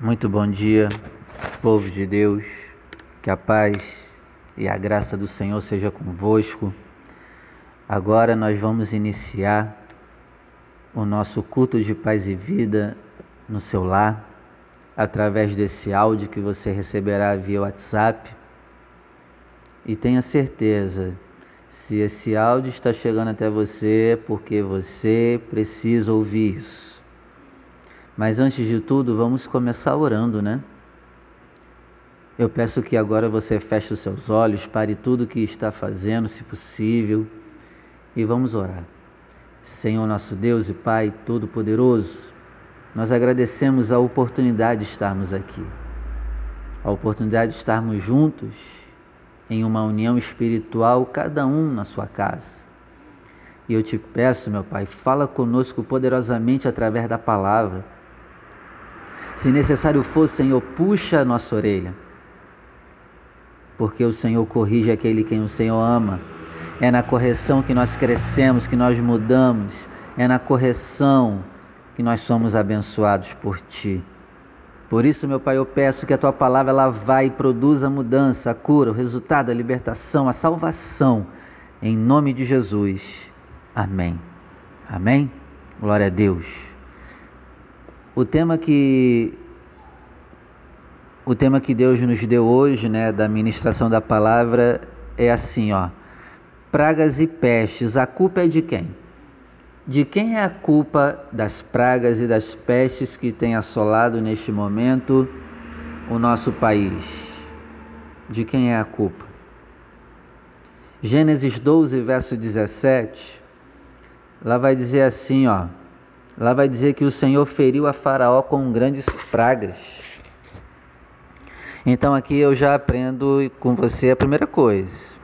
Muito bom dia, povo de Deus, que a paz e a graça do Senhor seja convosco. Agora nós vamos iniciar o nosso culto de paz e vida no seu lar, através desse áudio que você receberá via WhatsApp. E tenha certeza, se esse áudio está chegando até você, é porque você precisa ouvir isso. Mas antes de tudo, vamos começar orando, né? Eu peço que agora você feche os seus olhos, pare tudo o que está fazendo, se possível, e vamos orar. Senhor nosso Deus e Pai Todo-Poderoso, nós agradecemos a oportunidade de estarmos aqui, a oportunidade de estarmos juntos em uma união espiritual, cada um na sua casa. E eu te peço, meu Pai, fala conosco poderosamente através da palavra se necessário for, Senhor, puxa a nossa orelha. Porque o Senhor corrige aquele quem o Senhor ama. É na correção que nós crescemos, que nós mudamos. É na correção que nós somos abençoados por Ti. Por isso, meu Pai, eu peço que a Tua palavra ela vá e produza a mudança, a cura, o resultado, a libertação, a salvação. Em nome de Jesus. Amém. Amém? Glória a Deus. O tema que o tema que Deus nos deu hoje, né, da ministração da palavra é assim, ó: pragas e pestes. A culpa é de quem? De quem é a culpa das pragas e das pestes que tem assolado neste momento o nosso país? De quem é a culpa? Gênesis 12, verso 17, lá vai dizer assim, ó: Lá vai dizer que o Senhor feriu a Faraó com grandes pragas. Então aqui eu já aprendo com você a primeira coisa.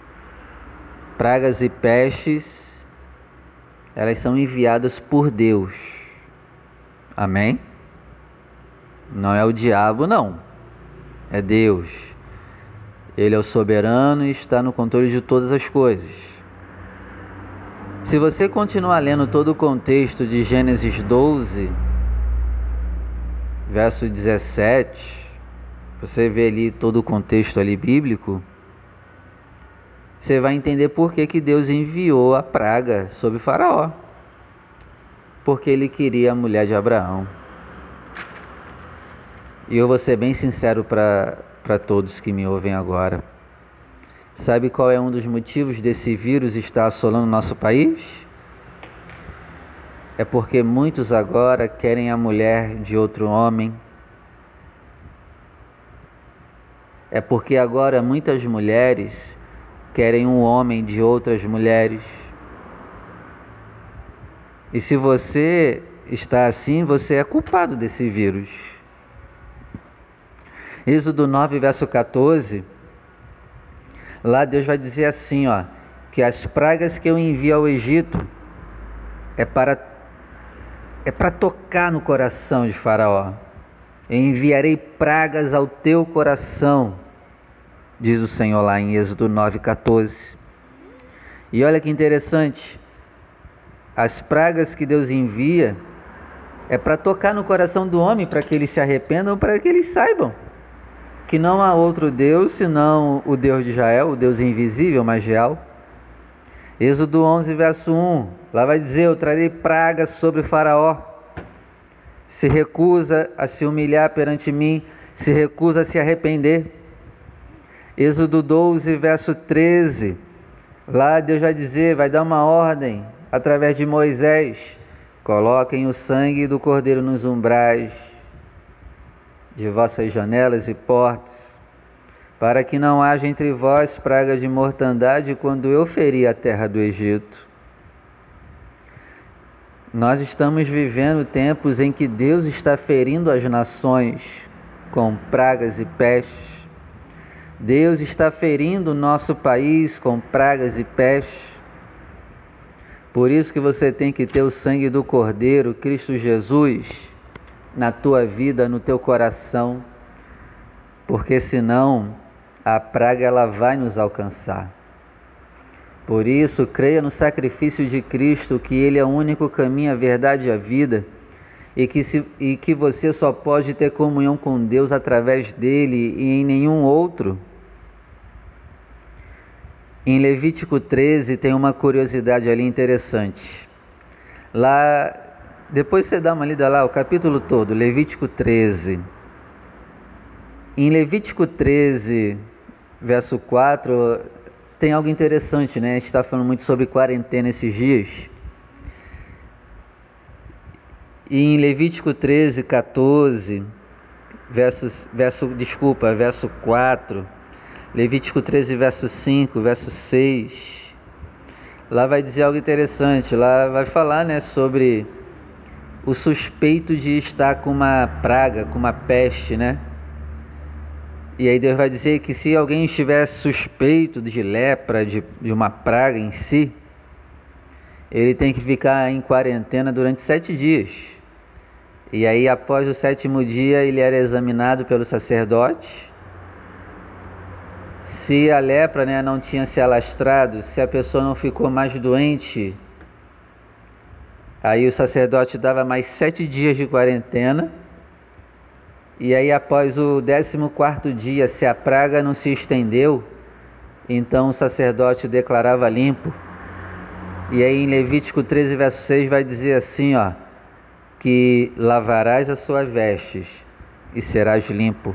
Pragas e pestes, elas são enviadas por Deus. Amém? Não é o diabo, não. É Deus. Ele é o soberano e está no controle de todas as coisas. Se você continuar lendo todo o contexto de Gênesis 12, verso 17, você vê ali todo o contexto ali bíblico, você vai entender por que, que Deus enviou a praga sobre Faraó. Porque ele queria a mulher de Abraão. E eu vou ser bem sincero para todos que me ouvem agora. Sabe qual é um dos motivos desse vírus estar assolando nosso país? É porque muitos agora querem a mulher de outro homem. É porque agora muitas mulheres querem um homem de outras mulheres. E se você está assim, você é culpado desse vírus. Êxodo 9, verso 14 Lá Deus vai dizer assim, ó, que as pragas que eu envio ao Egito é para é para tocar no coração de Faraó. Eu enviarei pragas ao teu coração, diz o Senhor lá em Êxodo 9:14. E olha que interessante, as pragas que Deus envia é para tocar no coração do homem, para que eles se arrependam, para que eles saibam que não há outro Deus senão o Deus de Israel, o Deus invisível, mas real. Êxodo 11, verso 1, lá vai dizer: Eu trarei pragas sobre Faraó. Se recusa a se humilhar perante mim, se recusa a se arrepender. Êxodo 12, verso 13, lá Deus vai dizer, vai dar uma ordem através de Moisés: coloquem o sangue do cordeiro nos umbrais de vossas janelas e portas, para que não haja entre vós praga de mortandade quando eu feri a terra do Egito. Nós estamos vivendo tempos em que Deus está ferindo as nações com pragas e pestes. Deus está ferindo o nosso país com pragas e pestes. Por isso que você tem que ter o sangue do Cordeiro, Cristo Jesus, na tua vida, no teu coração, porque senão a praga ela vai nos alcançar. Por isso, creia no sacrifício de Cristo, que Ele é o único caminho, a verdade e a vida, e que, se, e que você só pode ter comunhão com Deus através dele e em nenhum outro. Em Levítico 13 tem uma curiosidade ali interessante. Lá, depois você dá uma lida lá, o capítulo todo, Levítico 13. Em Levítico 13, verso 4, tem algo interessante, né? A gente está falando muito sobre quarentena esses dias. E em Levítico 13, 14, versos, verso, desculpa, verso 4, Levítico 13, verso 5, verso 6, lá vai dizer algo interessante, lá vai falar né, sobre o suspeito de estar com uma praga, com uma peste, né? E aí Deus vai dizer que se alguém estiver suspeito de lepra, de, de uma praga em si, ele tem que ficar em quarentena durante sete dias. E aí, após o sétimo dia, ele era examinado pelo sacerdote. Se a lepra né, não tinha se alastrado, se a pessoa não ficou mais doente, aí o sacerdote dava mais sete dias de quarentena. E aí, após o décimo quarto dia, se a praga não se estendeu, então o sacerdote declarava limpo. E aí em Levítico 13, verso 6 vai dizer assim, ó: que lavarás as suas vestes e serás limpo.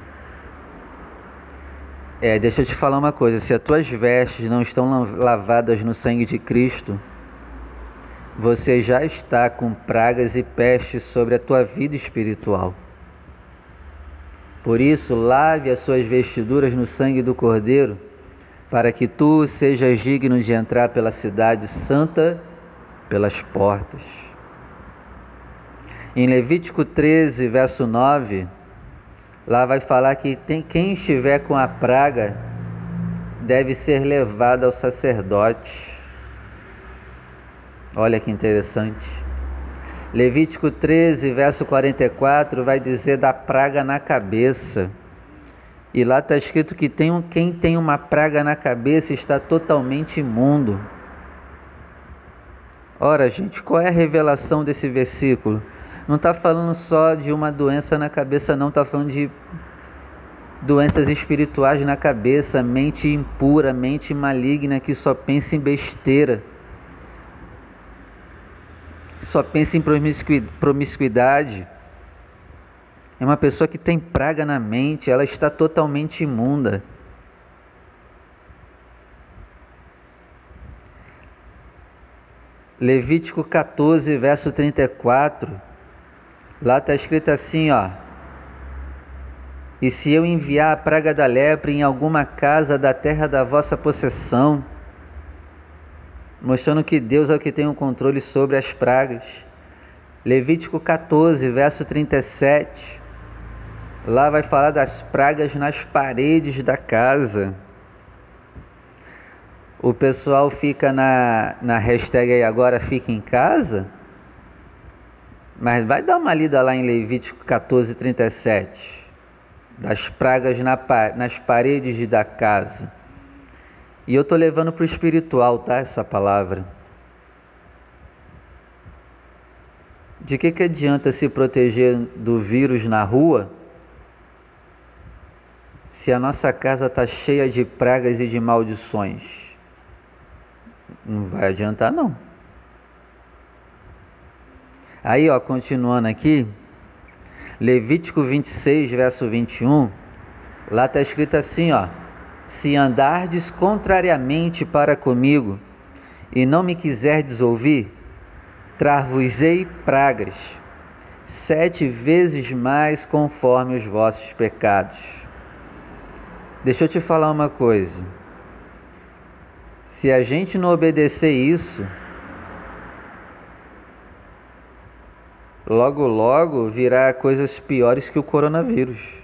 É, deixa eu te falar uma coisa: se as tuas vestes não estão lavadas no sangue de Cristo, você já está com pragas e pestes sobre a tua vida espiritual. Por isso, lave as suas vestiduras no sangue do Cordeiro, para que tu sejas digno de entrar pela cidade santa pelas portas. Em Levítico 13, verso 9, lá vai falar que tem, quem estiver com a praga deve ser levado ao sacerdote. Olha que interessante. Levítico 13, verso 44, vai dizer da praga na cabeça. E lá está escrito que tem um, quem tem uma praga na cabeça está totalmente imundo. Ora, gente, qual é a revelação desse versículo? Não está falando só de uma doença na cabeça, não, está falando de doenças espirituais na cabeça, mente impura, mente maligna que só pensa em besteira, só pensa em promiscuidade. É uma pessoa que tem praga na mente, ela está totalmente imunda. Levítico 14, verso 34 Lá está escrito assim, ó. E se eu enviar a praga da lepra em alguma casa da terra da vossa possessão, mostrando que Deus é o que tem o controle sobre as pragas. Levítico 14, verso 37. Lá vai falar das pragas nas paredes da casa. O pessoal fica na, na hashtag aí agora fica em casa mas vai dar uma lida lá em Levítico 14, 37. Das pragas na, nas paredes da casa. E eu estou levando para o espiritual, tá? Essa palavra. De que, que adianta se proteger do vírus na rua se a nossa casa está cheia de pragas e de maldições? Não vai adiantar, não. Aí, ó, continuando aqui, Levítico 26, verso 21, lá está escrito assim, ó: Se andardes contrariamente para comigo e não me quiserdes ouvir, trar-vos-ei pragas, sete vezes mais conforme os vossos pecados. Deixa eu te falar uma coisa. Se a gente não obedecer isso, logo logo virá coisas piores que o coronavírus.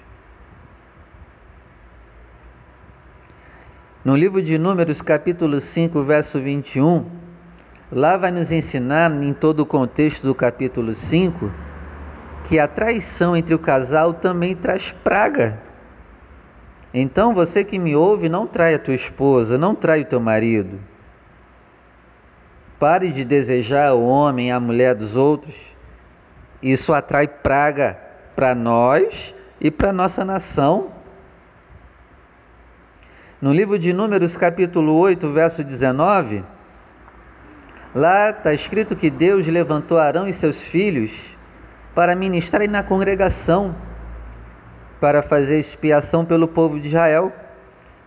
No livro de Números, capítulo 5, verso 21, lá vai nos ensinar, em todo o contexto do capítulo 5, que a traição entre o casal também traz praga. Então você que me ouve, não trai a tua esposa, não trai o teu marido. Pare de desejar o homem, a mulher dos outros Isso atrai praga para nós e para nossa nação. No livro de Números, capítulo 8, verso 19, lá está escrito que Deus levantou Arão e seus filhos para ministrarem na congregação, para fazer expiação pelo povo de Israel,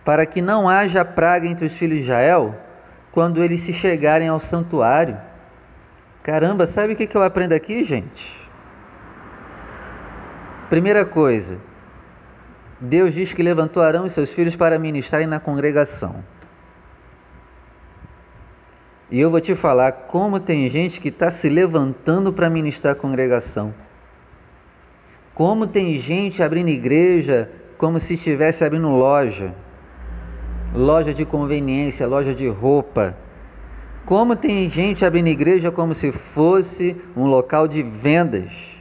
para que não haja praga entre os filhos de Israel quando eles se chegarem ao santuário. Caramba, sabe o que eu aprendo aqui, gente? Primeira coisa, Deus diz que levantou Arão e seus filhos para ministrarem na congregação. E eu vou te falar como tem gente que está se levantando para ministrar a congregação. Como tem gente abrindo igreja como se estivesse abrindo loja. Loja de conveniência, loja de roupa. Como tem gente abrindo igreja como se fosse um local de vendas.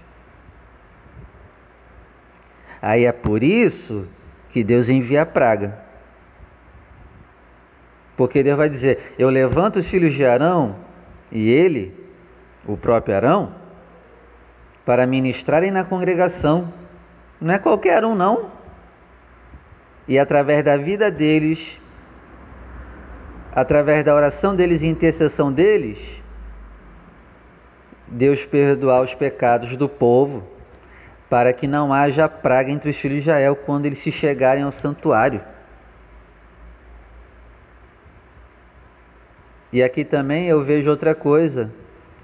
Aí é por isso que Deus envia a praga. Porque Deus vai dizer: Eu levanto os filhos de Arão e ele, o próprio Arão, para ministrarem na congregação. Não é qualquer um, não. E através da vida deles, através da oração deles e intercessão deles, Deus perdoar os pecados do povo para que não haja praga entre os filhos de Israel quando eles se chegarem ao santuário. E aqui também eu vejo outra coisa: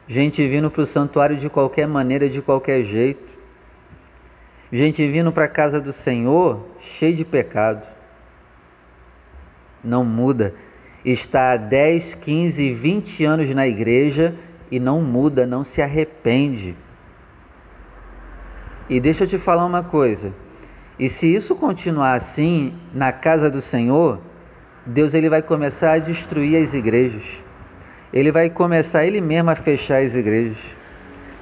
gente vindo para o santuário de qualquer maneira, de qualquer jeito. Gente vindo para a casa do Senhor cheio de pecado. Não muda. Está há 10, 15, 20 anos na igreja e não muda, não se arrepende. E deixa eu te falar uma coisa. E se isso continuar assim na casa do Senhor, Deus ele vai começar a destruir as igrejas. Ele vai começar ele mesmo a fechar as igrejas.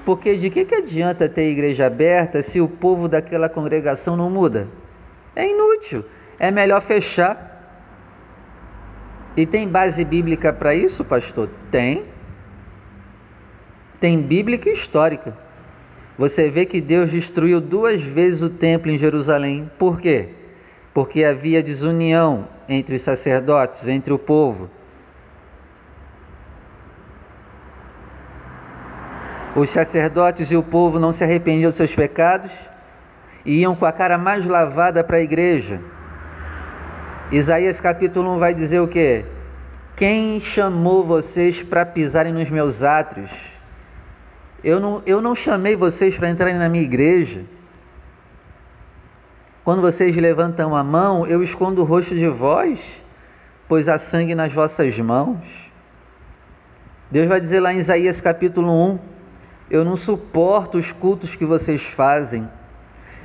Porque de que, que adianta ter igreja aberta se o povo daquela congregação não muda? É inútil. É melhor fechar. E tem base bíblica para isso, pastor? Tem. Tem bíblica histórica. Você vê que Deus destruiu duas vezes o templo em Jerusalém. Por quê? Porque havia desunião entre os sacerdotes, entre o povo. Os sacerdotes e o povo não se arrependiam dos seus pecados e iam com a cara mais lavada para a igreja. Isaías capítulo 1 vai dizer o quê? Quem chamou vocês para pisarem nos meus átrios? Eu não, eu não chamei vocês para entrarem na minha igreja. Quando vocês levantam a mão, eu escondo o rosto de vós, pois há sangue nas vossas mãos. Deus vai dizer lá em Isaías capítulo 1: Eu não suporto os cultos que vocês fazem,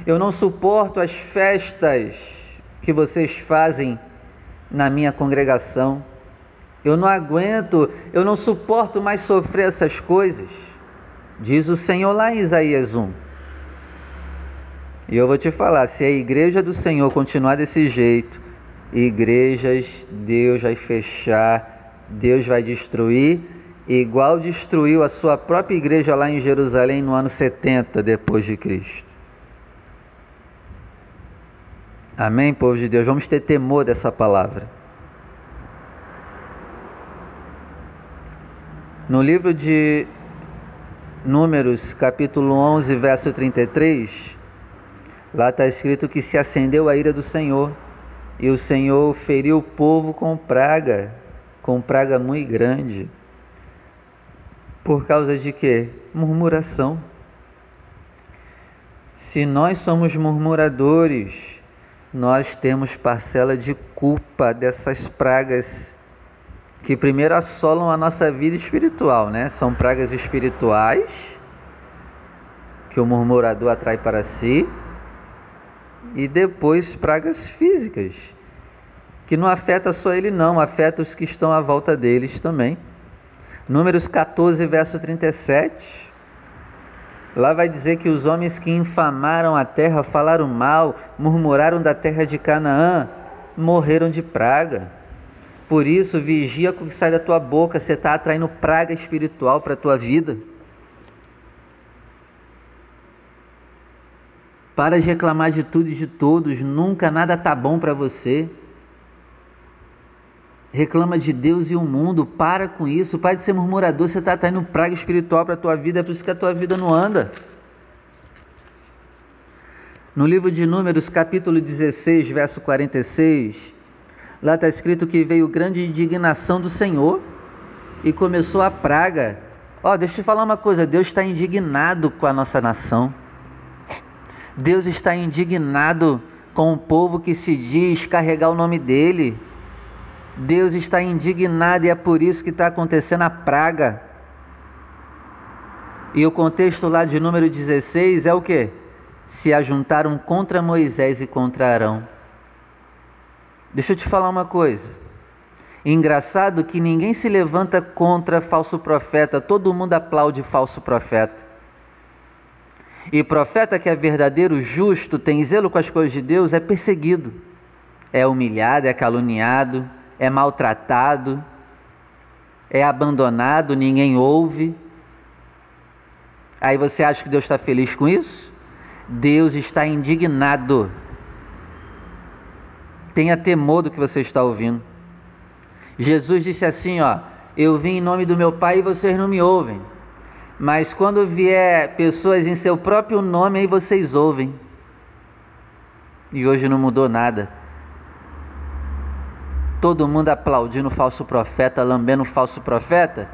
eu não suporto as festas que vocês fazem na minha congregação. Eu não aguento, eu não suporto mais sofrer essas coisas. Diz o Senhor lá em Isaías 1. E eu vou te falar: se a igreja do Senhor continuar desse jeito, igrejas Deus vai fechar, Deus vai destruir, igual destruiu a sua própria igreja lá em Jerusalém no ano 70 depois de Cristo. Amém, povo de Deus? Vamos ter temor dessa palavra. No livro de Números capítulo 11, verso 33, lá está escrito que se acendeu a ira do Senhor e o Senhor feriu o povo com praga, com praga muito grande. Por causa de quê? Murmuração. Se nós somos murmuradores, nós temos parcela de culpa dessas pragas que primeiro assolam a nossa vida espiritual, né? São pragas espirituais que o murmurador atrai para si e depois pragas físicas que não afeta só ele não, afeta os que estão à volta deles também. Números 14, verso 37. Lá vai dizer que os homens que infamaram a terra, falaram mal, murmuraram da terra de Canaã, morreram de praga. Por isso, vigia com o que sai da tua boca, você está atraindo praga espiritual para a tua vida. Para de reclamar de tudo e de todos, nunca nada tá bom para você. Reclama de Deus e o mundo, para com isso, para de ser murmurador, você está tá indo praga espiritual para a tua vida, é por isso que a tua vida não anda. No livro de Números, capítulo 16, verso 46, lá está escrito que veio grande indignação do Senhor e começou a praga. Ó, oh, deixa eu te falar uma coisa: Deus está indignado com a nossa nação. Deus está indignado com o povo que se diz carregar o nome dele. Deus está indignado e é por isso que está acontecendo a praga. E o contexto lá de número 16 é o que? Se ajuntaram contra Moisés e contra Arão. Deixa eu te falar uma coisa. Engraçado que ninguém se levanta contra falso profeta, todo mundo aplaude falso profeta. E profeta que é verdadeiro, justo, tem zelo com as coisas de Deus, é perseguido, é humilhado, é caluniado, é maltratado, é abandonado, ninguém ouve. Aí você acha que Deus está feliz com isso? Deus está indignado. Tenha temor do que você está ouvindo. Jesus disse assim: Ó, eu vim em nome do meu Pai e vocês não me ouvem. Mas quando vier pessoas em seu próprio nome, aí vocês ouvem. E hoje não mudou nada. Todo mundo aplaudindo o falso profeta, lambendo o falso profeta,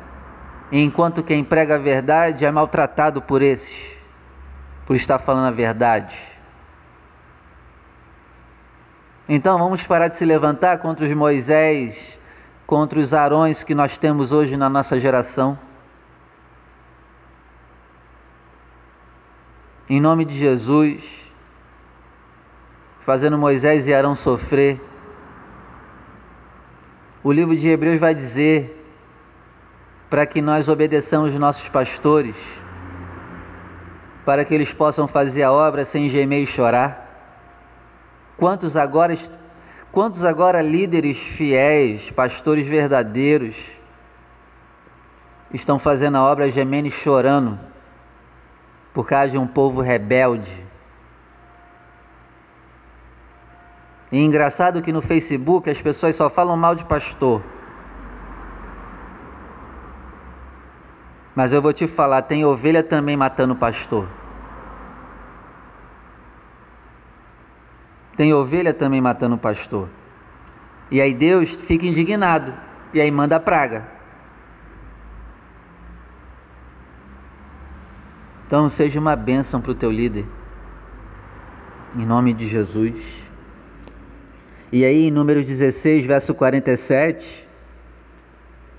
enquanto quem prega a verdade é maltratado por esses, por estar falando a verdade. Então vamos parar de se levantar contra os Moisés, contra os Arões que nós temos hoje na nossa geração. Em nome de Jesus, fazendo Moisés e Arão sofrer. O livro de Hebreus vai dizer para que nós obedeçamos os nossos pastores, para que eles possam fazer a obra sem gemer e chorar. Quantos agora Quantos agora líderes fiéis, pastores verdadeiros, estão fazendo a obra gemendo e chorando por causa de um povo rebelde? E engraçado que no Facebook as pessoas só falam mal de pastor. Mas eu vou te falar, tem ovelha também matando pastor. Tem ovelha também matando o pastor. E aí Deus fica indignado e aí manda a praga. Então seja uma bênção para o teu líder. Em nome de Jesus. E aí em número 16, verso 47,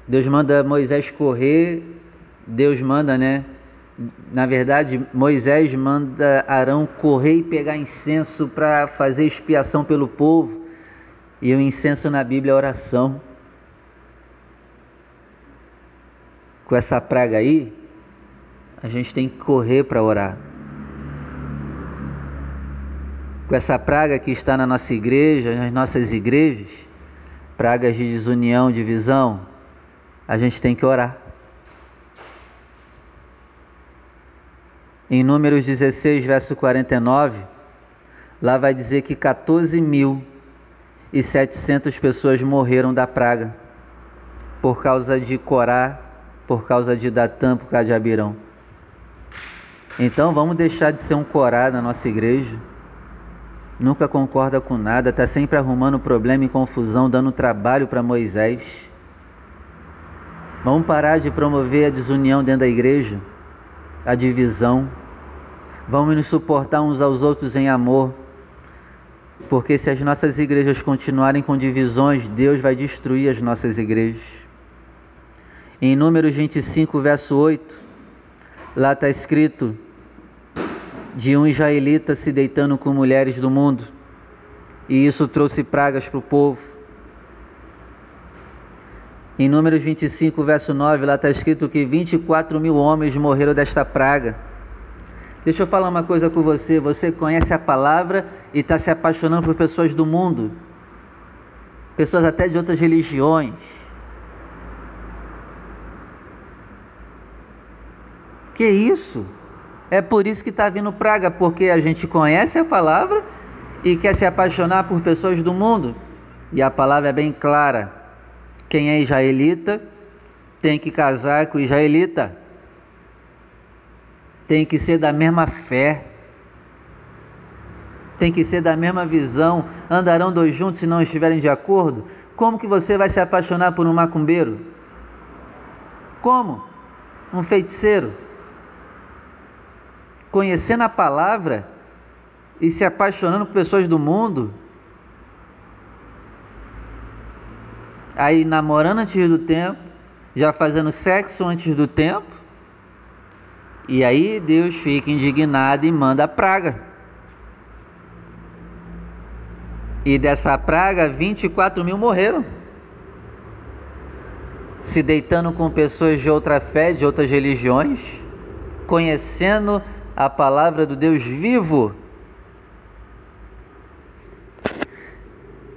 Deus manda Moisés correr, Deus manda, né? Na verdade, Moisés manda Arão correr e pegar incenso para fazer expiação pelo povo. E o incenso na Bíblia é oração. Com essa praga aí, a gente tem que correr para orar. Com essa praga que está na nossa igreja, nas nossas igrejas, pragas de desunião, divisão, a gente tem que orar. Em Números 16, verso 49, lá vai dizer que 14 mil e 700 pessoas morreram da praga por causa de Corá, por causa de Datã, por causa de Abirão. Então vamos deixar de ser um Corá na nossa igreja. Nunca concorda com nada, está sempre arrumando problema e confusão, dando trabalho para Moisés. Vamos parar de promover a desunião dentro da igreja a divisão. Vamos nos suportar uns aos outros em amor. Porque se as nossas igrejas continuarem com divisões, Deus vai destruir as nossas igrejas. Em Números 25, verso 8, lá está escrito de um israelita se deitando com mulheres do mundo, e isso trouxe pragas para o povo. Em Números 25, verso 9, lá está escrito que 24 mil homens morreram desta praga. Deixa eu falar uma coisa com você. Você conhece a palavra e está se apaixonando por pessoas do mundo, pessoas até de outras religiões. Que isso? É por isso que está vindo praga, porque a gente conhece a palavra e quer se apaixonar por pessoas do mundo. E a palavra é bem clara: quem é israelita tem que casar com israelita, tem que ser da mesma fé, tem que ser da mesma visão. Andarão dois juntos se não estiverem de acordo? Como que você vai se apaixonar por um macumbeiro? Como? Um feiticeiro? Conhecendo a palavra e se apaixonando por pessoas do mundo? Aí namorando antes do tempo, já fazendo sexo antes do tempo. E aí Deus fica indignado e manda a praga. E dessa praga, 24 mil morreram. Se deitando com pessoas de outra fé, de outras religiões, conhecendo a palavra do Deus vivo.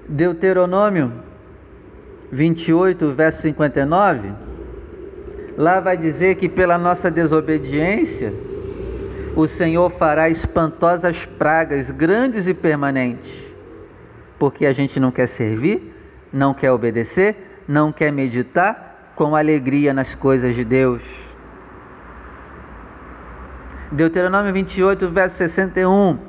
Deuteronômio 28, verso 59, lá vai dizer que pela nossa desobediência, o Senhor fará espantosas pragas grandes e permanentes porque a gente não quer servir, não quer obedecer, não quer meditar com alegria nas coisas de Deus. Deuteronômio 28, verso 61,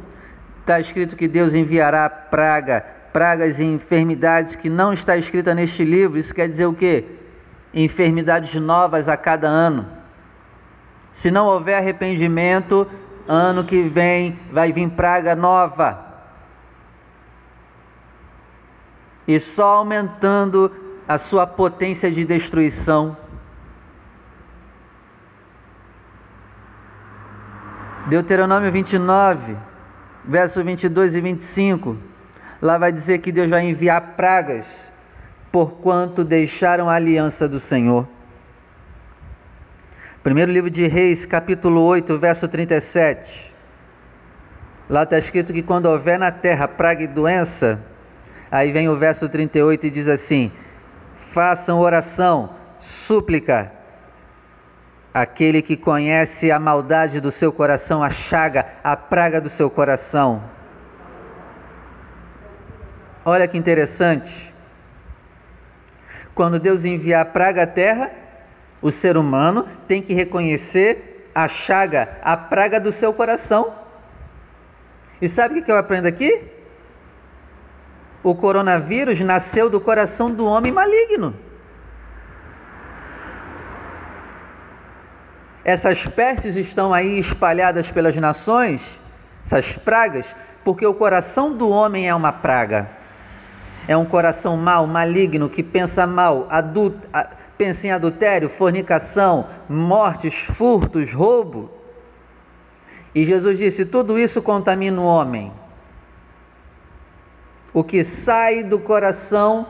está escrito que Deus enviará praga, pragas e enfermidades que não está escrita neste livro. Isso quer dizer o quê? Enfermidades novas a cada ano. Se não houver arrependimento, ano que vem vai vir praga nova. e só aumentando a sua potência de destruição. Deuteronômio 29, verso 22 e 25, lá vai dizer que Deus vai enviar pragas, porquanto deixaram a aliança do Senhor. Primeiro livro de Reis, capítulo 8, verso 37. Lá está escrito que quando houver na terra praga e doença, Aí vem o verso 38 e diz assim: façam oração, súplica. Aquele que conhece a maldade do seu coração, a chaga, a praga do seu coração. Olha que interessante. Quando Deus enviar praga à terra, o ser humano tem que reconhecer a chaga, a praga do seu coração. E sabe o que eu aprendo aqui? o coronavírus nasceu do coração do homem maligno. Essas pestes estão aí espalhadas pelas nações, essas pragas, porque o coração do homem é uma praga. É um coração mau, maligno, que pensa mal, adulto, pensa em adultério, fornicação, mortes, furtos, roubo. E Jesus disse: tudo isso contamina o homem. O que sai do coração,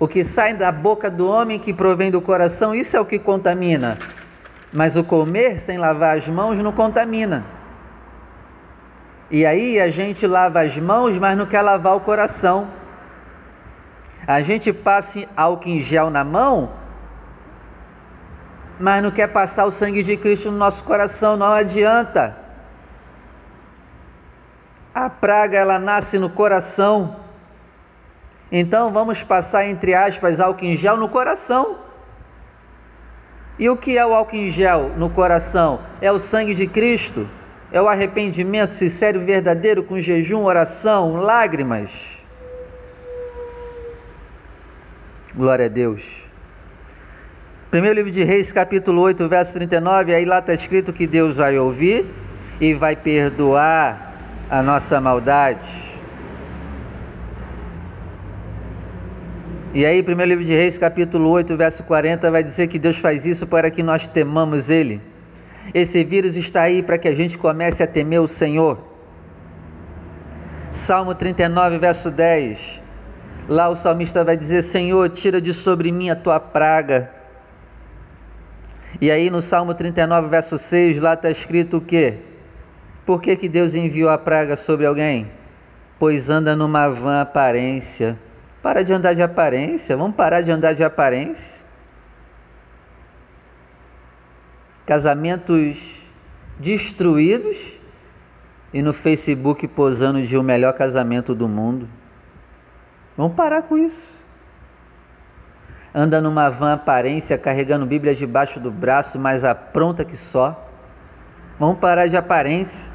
o que sai da boca do homem que provém do coração, isso é o que contamina. Mas o comer sem lavar as mãos não contamina. E aí a gente lava as mãos, mas não quer lavar o coração. A gente passa álcool em gel na mão, mas não quer passar o sangue de Cristo no nosso coração, não adianta. A praga ela nasce no coração. Então vamos passar entre aspas álcool em gel no coração. E o que é o álcool em gel no coração? É o sangue de Cristo. É o arrependimento sincero e verdadeiro com jejum, oração, lágrimas. Glória a Deus. Primeiro livro de Reis, capítulo 8, verso 39, aí lá está escrito que Deus vai ouvir e vai perdoar a nossa maldade. E aí, primeiro livro de Reis, capítulo 8, verso 40, vai dizer que Deus faz isso para que nós temamos Ele. Esse vírus está aí para que a gente comece a temer o Senhor. Salmo 39, verso 10. Lá o salmista vai dizer: Senhor, tira de sobre mim a tua praga. E aí no Salmo 39, verso 6, lá está escrito o quê? Por que, que Deus enviou a praga sobre alguém? Pois anda numa vã aparência. Para de andar de aparência, vamos parar de andar de aparência. Casamentos destruídos e no Facebook posando de o melhor casamento do mundo. Vamos parar com isso. Anda numa van aparência, carregando Bíblia debaixo do braço, mais apronta que só. Vamos parar de aparência.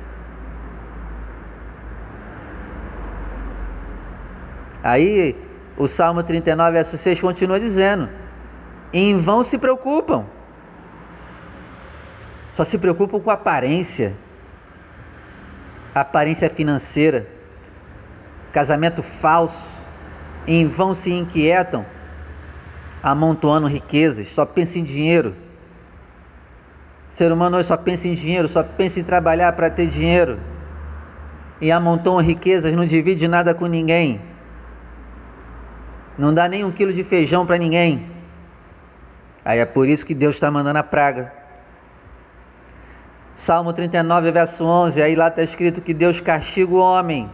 Aí o Salmo 39, verso 6 continua dizendo: Em vão se preocupam, só se preocupam com aparência, aparência financeira, casamento falso, em vão se inquietam, amontoando riquezas, só pensa em dinheiro. O ser humano hoje só pensa em dinheiro, só pensa em trabalhar para ter dinheiro. E amontoam riquezas, não divide nada com ninguém não dá nem um quilo de feijão para ninguém. Aí é por isso que Deus está mandando a praga. Salmo 39, verso 11, aí lá está escrito que Deus castiga o homem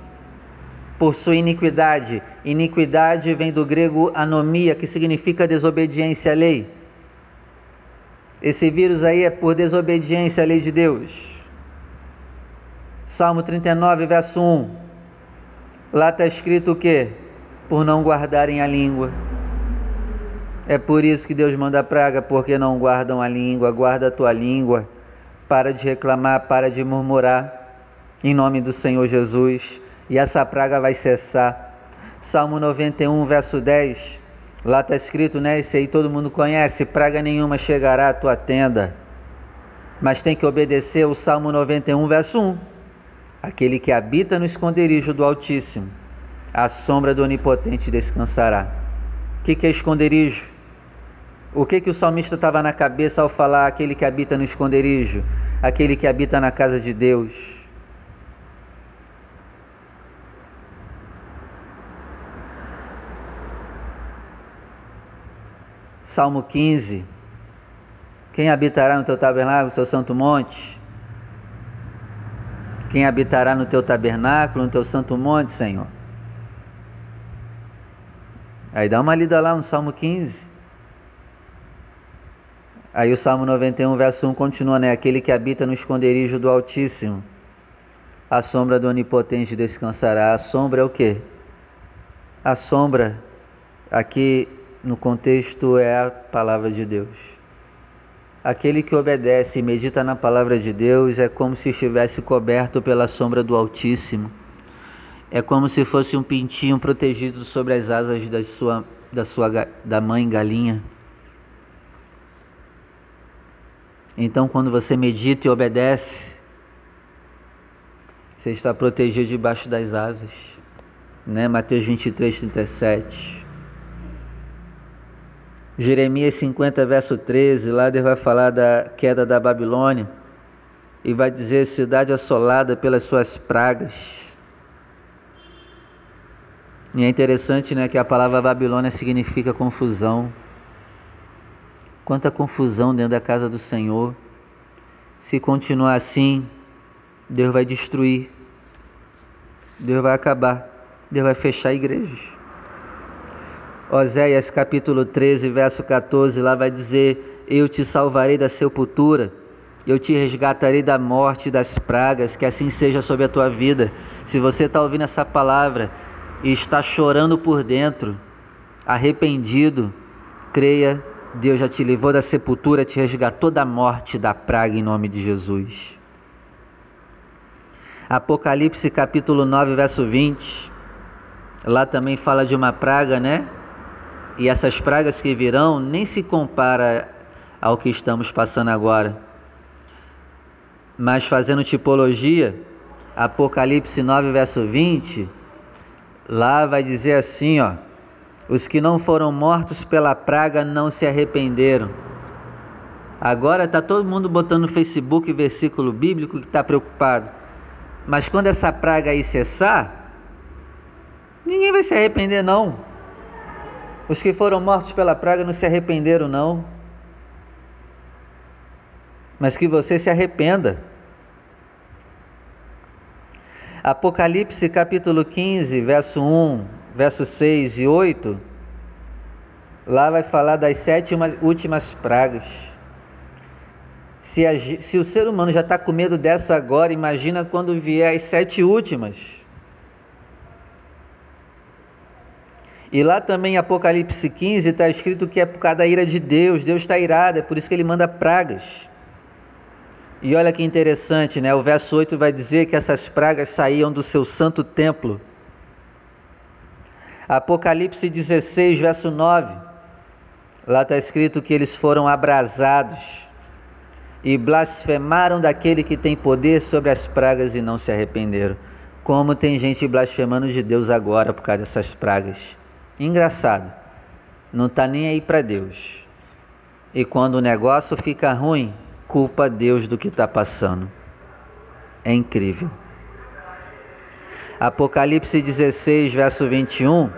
por sua iniquidade. Iniquidade vem do grego anomia, que significa desobediência à lei. Esse vírus aí é por desobediência à lei de Deus. Salmo 39, verso 1. Lá está escrito o quê? por não guardarem a língua. É por isso que Deus manda praga, porque não guardam a língua. Guarda a tua língua. Para de reclamar, para de murmurar. Em nome do Senhor Jesus. E essa praga vai cessar. Salmo 91, verso 10. Lá está escrito, né? Esse aí todo mundo conhece: praga nenhuma chegará à tua tenda. Mas tem que obedecer o Salmo 91, verso 1. Aquele que habita no esconderijo do Altíssimo a sombra do Onipotente descansará. O que, que é esconderijo? O que, que o salmista estava na cabeça ao falar aquele que habita no esconderijo, aquele que habita na casa de Deus? Salmo 15. Quem habitará no teu tabernáculo, seu santo monte? Quem habitará no teu tabernáculo, no teu santo monte, Senhor? Aí dá uma lida lá no Salmo 15. Aí o Salmo 91, verso 1 continua, né? Aquele que habita no esconderijo do Altíssimo, a sombra do Onipotente descansará. A sombra é o quê? A sombra, aqui no contexto, é a palavra de Deus. Aquele que obedece e medita na palavra de Deus é como se estivesse coberto pela sombra do Altíssimo. É como se fosse um pintinho protegido sobre as asas da sua, da sua da mãe galinha. Então, quando você medita e obedece, você está protegido debaixo das asas. Né? Mateus 23, 37. Jeremias 50, verso 13, lá Deus vai falar da queda da Babilônia e vai dizer: cidade assolada pelas suas pragas e é interessante né, que a palavra Babilônia significa confusão. Quanta confusão dentro da casa do Senhor. Se continuar assim, Deus vai destruir. Deus vai acabar. Deus vai fechar igrejas. Oséias capítulo 13, verso 14, lá vai dizer: Eu te salvarei da sepultura, eu te resgatarei da morte e das pragas, que assim seja sobre a tua vida. Se você está ouvindo essa palavra, e está chorando por dentro, arrependido, creia, Deus já te levou da sepultura, te resgatou da morte, da praga em nome de Jesus. Apocalipse capítulo 9, verso 20. Lá também fala de uma praga, né? E essas pragas que virão nem se compara ao que estamos passando agora. Mas fazendo tipologia, Apocalipse 9, verso 20, Lá vai dizer assim, ó: os que não foram mortos pela praga não se arrependeram. Agora está todo mundo botando no Facebook versículo bíblico que está preocupado. Mas quando essa praga aí cessar, ninguém vai se arrepender não. Os que foram mortos pela praga não se arrependeram não. Mas que você se arrependa. Apocalipse capítulo 15, verso 1, verso 6 e 8, lá vai falar das sete últimas pragas. Se, a, se o ser humano já está com medo dessa agora, imagina quando vier as sete últimas. E lá também em Apocalipse 15 está escrito que é por causa da ira de Deus, Deus está irado, é por isso que ele manda pragas. E olha que interessante, né? O verso 8 vai dizer que essas pragas saíam do seu santo templo. Apocalipse 16, verso 9. Lá está escrito que eles foram abrasados e blasfemaram daquele que tem poder sobre as pragas e não se arrependeram. Como tem gente blasfemando de Deus agora por causa dessas pragas. Engraçado, não está nem aí para Deus. E quando o negócio fica ruim, culpa Deus do que está passando. É incrível. Apocalipse 16, verso 21,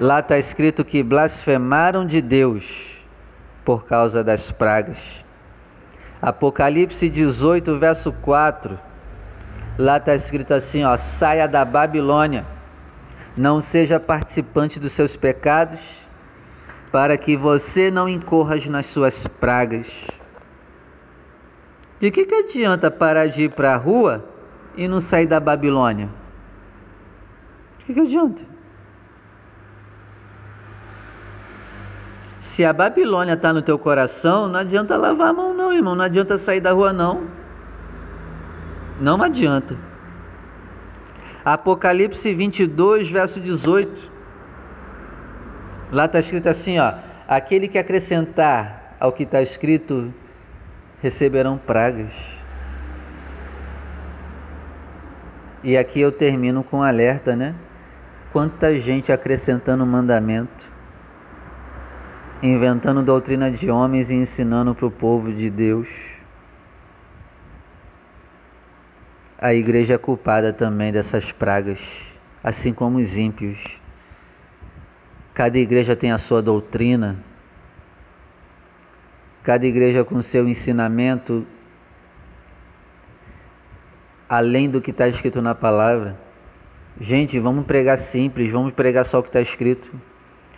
lá está escrito que blasfemaram de Deus por causa das pragas. Apocalipse 18, verso 4. Lá está escrito assim: ó, saia da Babilônia, não seja participante dos seus pecados, para que você não incorras nas suas pragas. De que, que adianta parar de ir para a rua e não sair da Babilônia? Que, que adianta? Se a Babilônia está no teu coração, não adianta lavar a mão, não, irmão. Não adianta sair da rua, não. Não adianta. Apocalipse 22, verso 18. Lá está escrito assim: ó, aquele que acrescentar ao que está escrito receberão pragas. E aqui eu termino com um alerta, né? Quanta gente acrescentando mandamento inventando doutrina de homens e ensinando para o povo de Deus. A igreja é culpada também dessas pragas, assim como os ímpios. Cada igreja tem a sua doutrina, cada igreja com seu ensinamento, além do que está escrito na palavra. Gente, vamos pregar simples, vamos pregar só o que está escrito.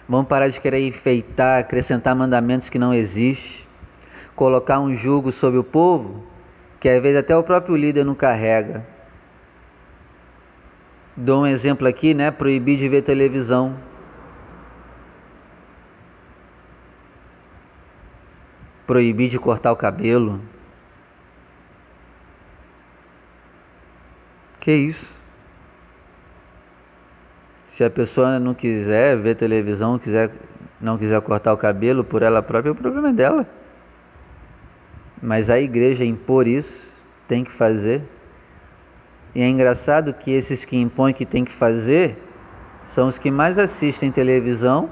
Vamos parar de querer enfeitar, acrescentar mandamentos que não existem, colocar um jugo sobre o povo que às vezes até o próprio líder não carrega. Dou um exemplo aqui, né? Proibir de ver televisão. Proibir de cortar o cabelo. Que isso? Se a pessoa não quiser ver televisão, quiser, não quiser cortar o cabelo por ela própria, o problema é dela. Mas a igreja impor isso, tem que fazer. E é engraçado que esses que impõem que tem que fazer são os que mais assistem televisão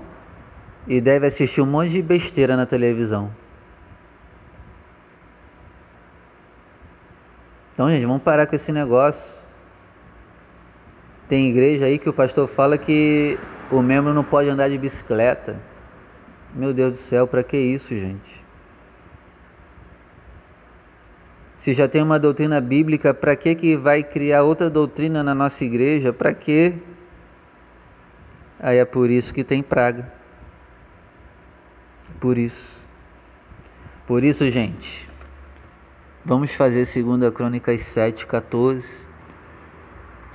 e devem assistir um monte de besteira na televisão. Então, gente, vamos parar com esse negócio. Tem igreja aí que o pastor fala que o membro não pode andar de bicicleta. Meu Deus do céu, para que isso, gente? Se já tem uma doutrina bíblica, para que que vai criar outra doutrina na nossa igreja? Para quê? Aí é por isso que tem praga. Por isso. Por isso, gente, vamos fazer 2 Crônicas 7, 14.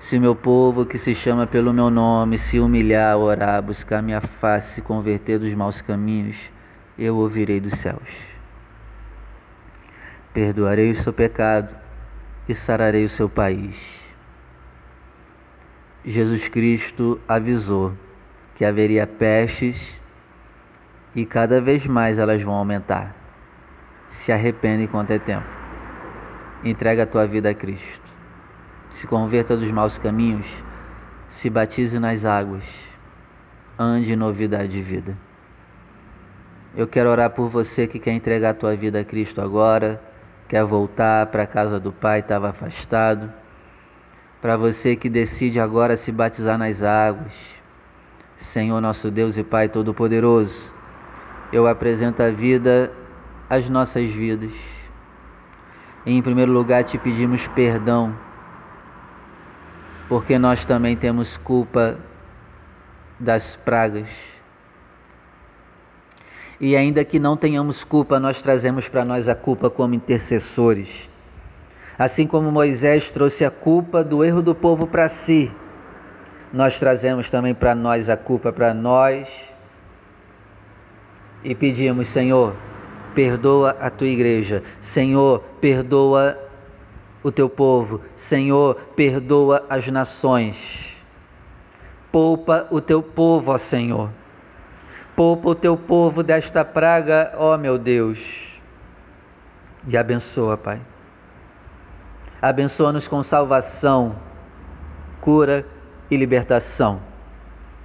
Se meu povo que se chama pelo meu nome se humilhar, orar, buscar minha face, se converter dos maus caminhos, eu ouvirei dos céus. Perdoarei o seu pecado e sararei o seu país. Jesus Cristo avisou que haveria pestes e cada vez mais elas vão aumentar. Se arrepende enquanto é tempo. Entrega a tua vida a Cristo se converta dos maus caminhos, se batize nas águas, ande em novidade de vida. Eu quero orar por você que quer entregar a tua vida a Cristo agora, quer voltar para a casa do Pai, estava afastado. Para você que decide agora se batizar nas águas. Senhor nosso Deus e Pai Todo-Poderoso, eu apresento a vida, as nossas vidas. em primeiro lugar, te pedimos perdão porque nós também temos culpa das pragas. E ainda que não tenhamos culpa, nós trazemos para nós a culpa como intercessores. Assim como Moisés trouxe a culpa do erro do povo para si, nós trazemos também para nós a culpa para nós e pedimos, Senhor, perdoa a tua igreja. Senhor, perdoa o teu povo. Senhor, perdoa as nações. Poupa o teu povo, ó Senhor. Poupa o teu povo desta praga, ó meu Deus. E abençoa, Pai. Abençoa-nos com salvação, cura e libertação.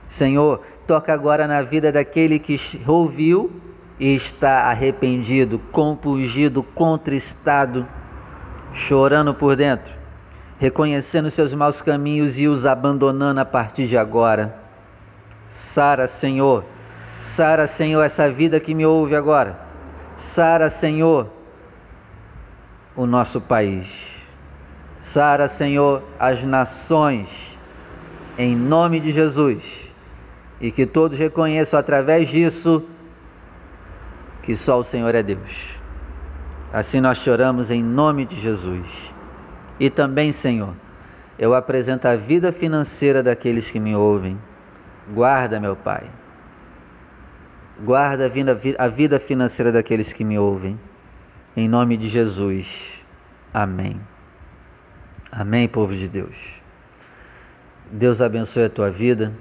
Senhor, toca agora na vida daquele que ouviu e está arrependido, compungido, contristado, chorando por dentro, reconhecendo seus maus caminhos e os abandonando a partir de agora. Sara, Senhor, Sara, Senhor, essa vida que me ouve agora. Sara, Senhor, o nosso país. Sara, Senhor, as nações, em nome de Jesus. E que todos reconheçam através disso que só o Senhor é Deus. Assim nós choramos em nome de Jesus. E também, Senhor, eu apresento a vida financeira daqueles que me ouvem. Guarda, meu Pai. Guarda a vida financeira daqueles que me ouvem. Em nome de Jesus. Amém. Amém, povo de Deus. Deus abençoe a tua vida.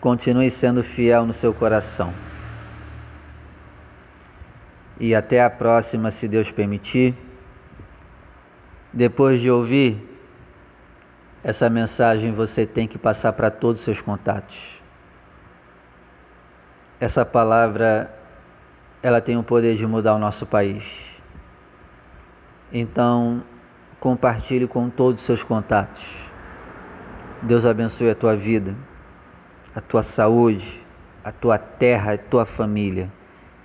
Continue sendo fiel no seu coração. E até a próxima, se Deus permitir. Depois de ouvir essa mensagem, você tem que passar para todos os seus contatos. Essa palavra, ela tem o poder de mudar o nosso país. Então, compartilhe com todos os seus contatos. Deus abençoe a tua vida, a tua saúde, a tua terra, a tua família.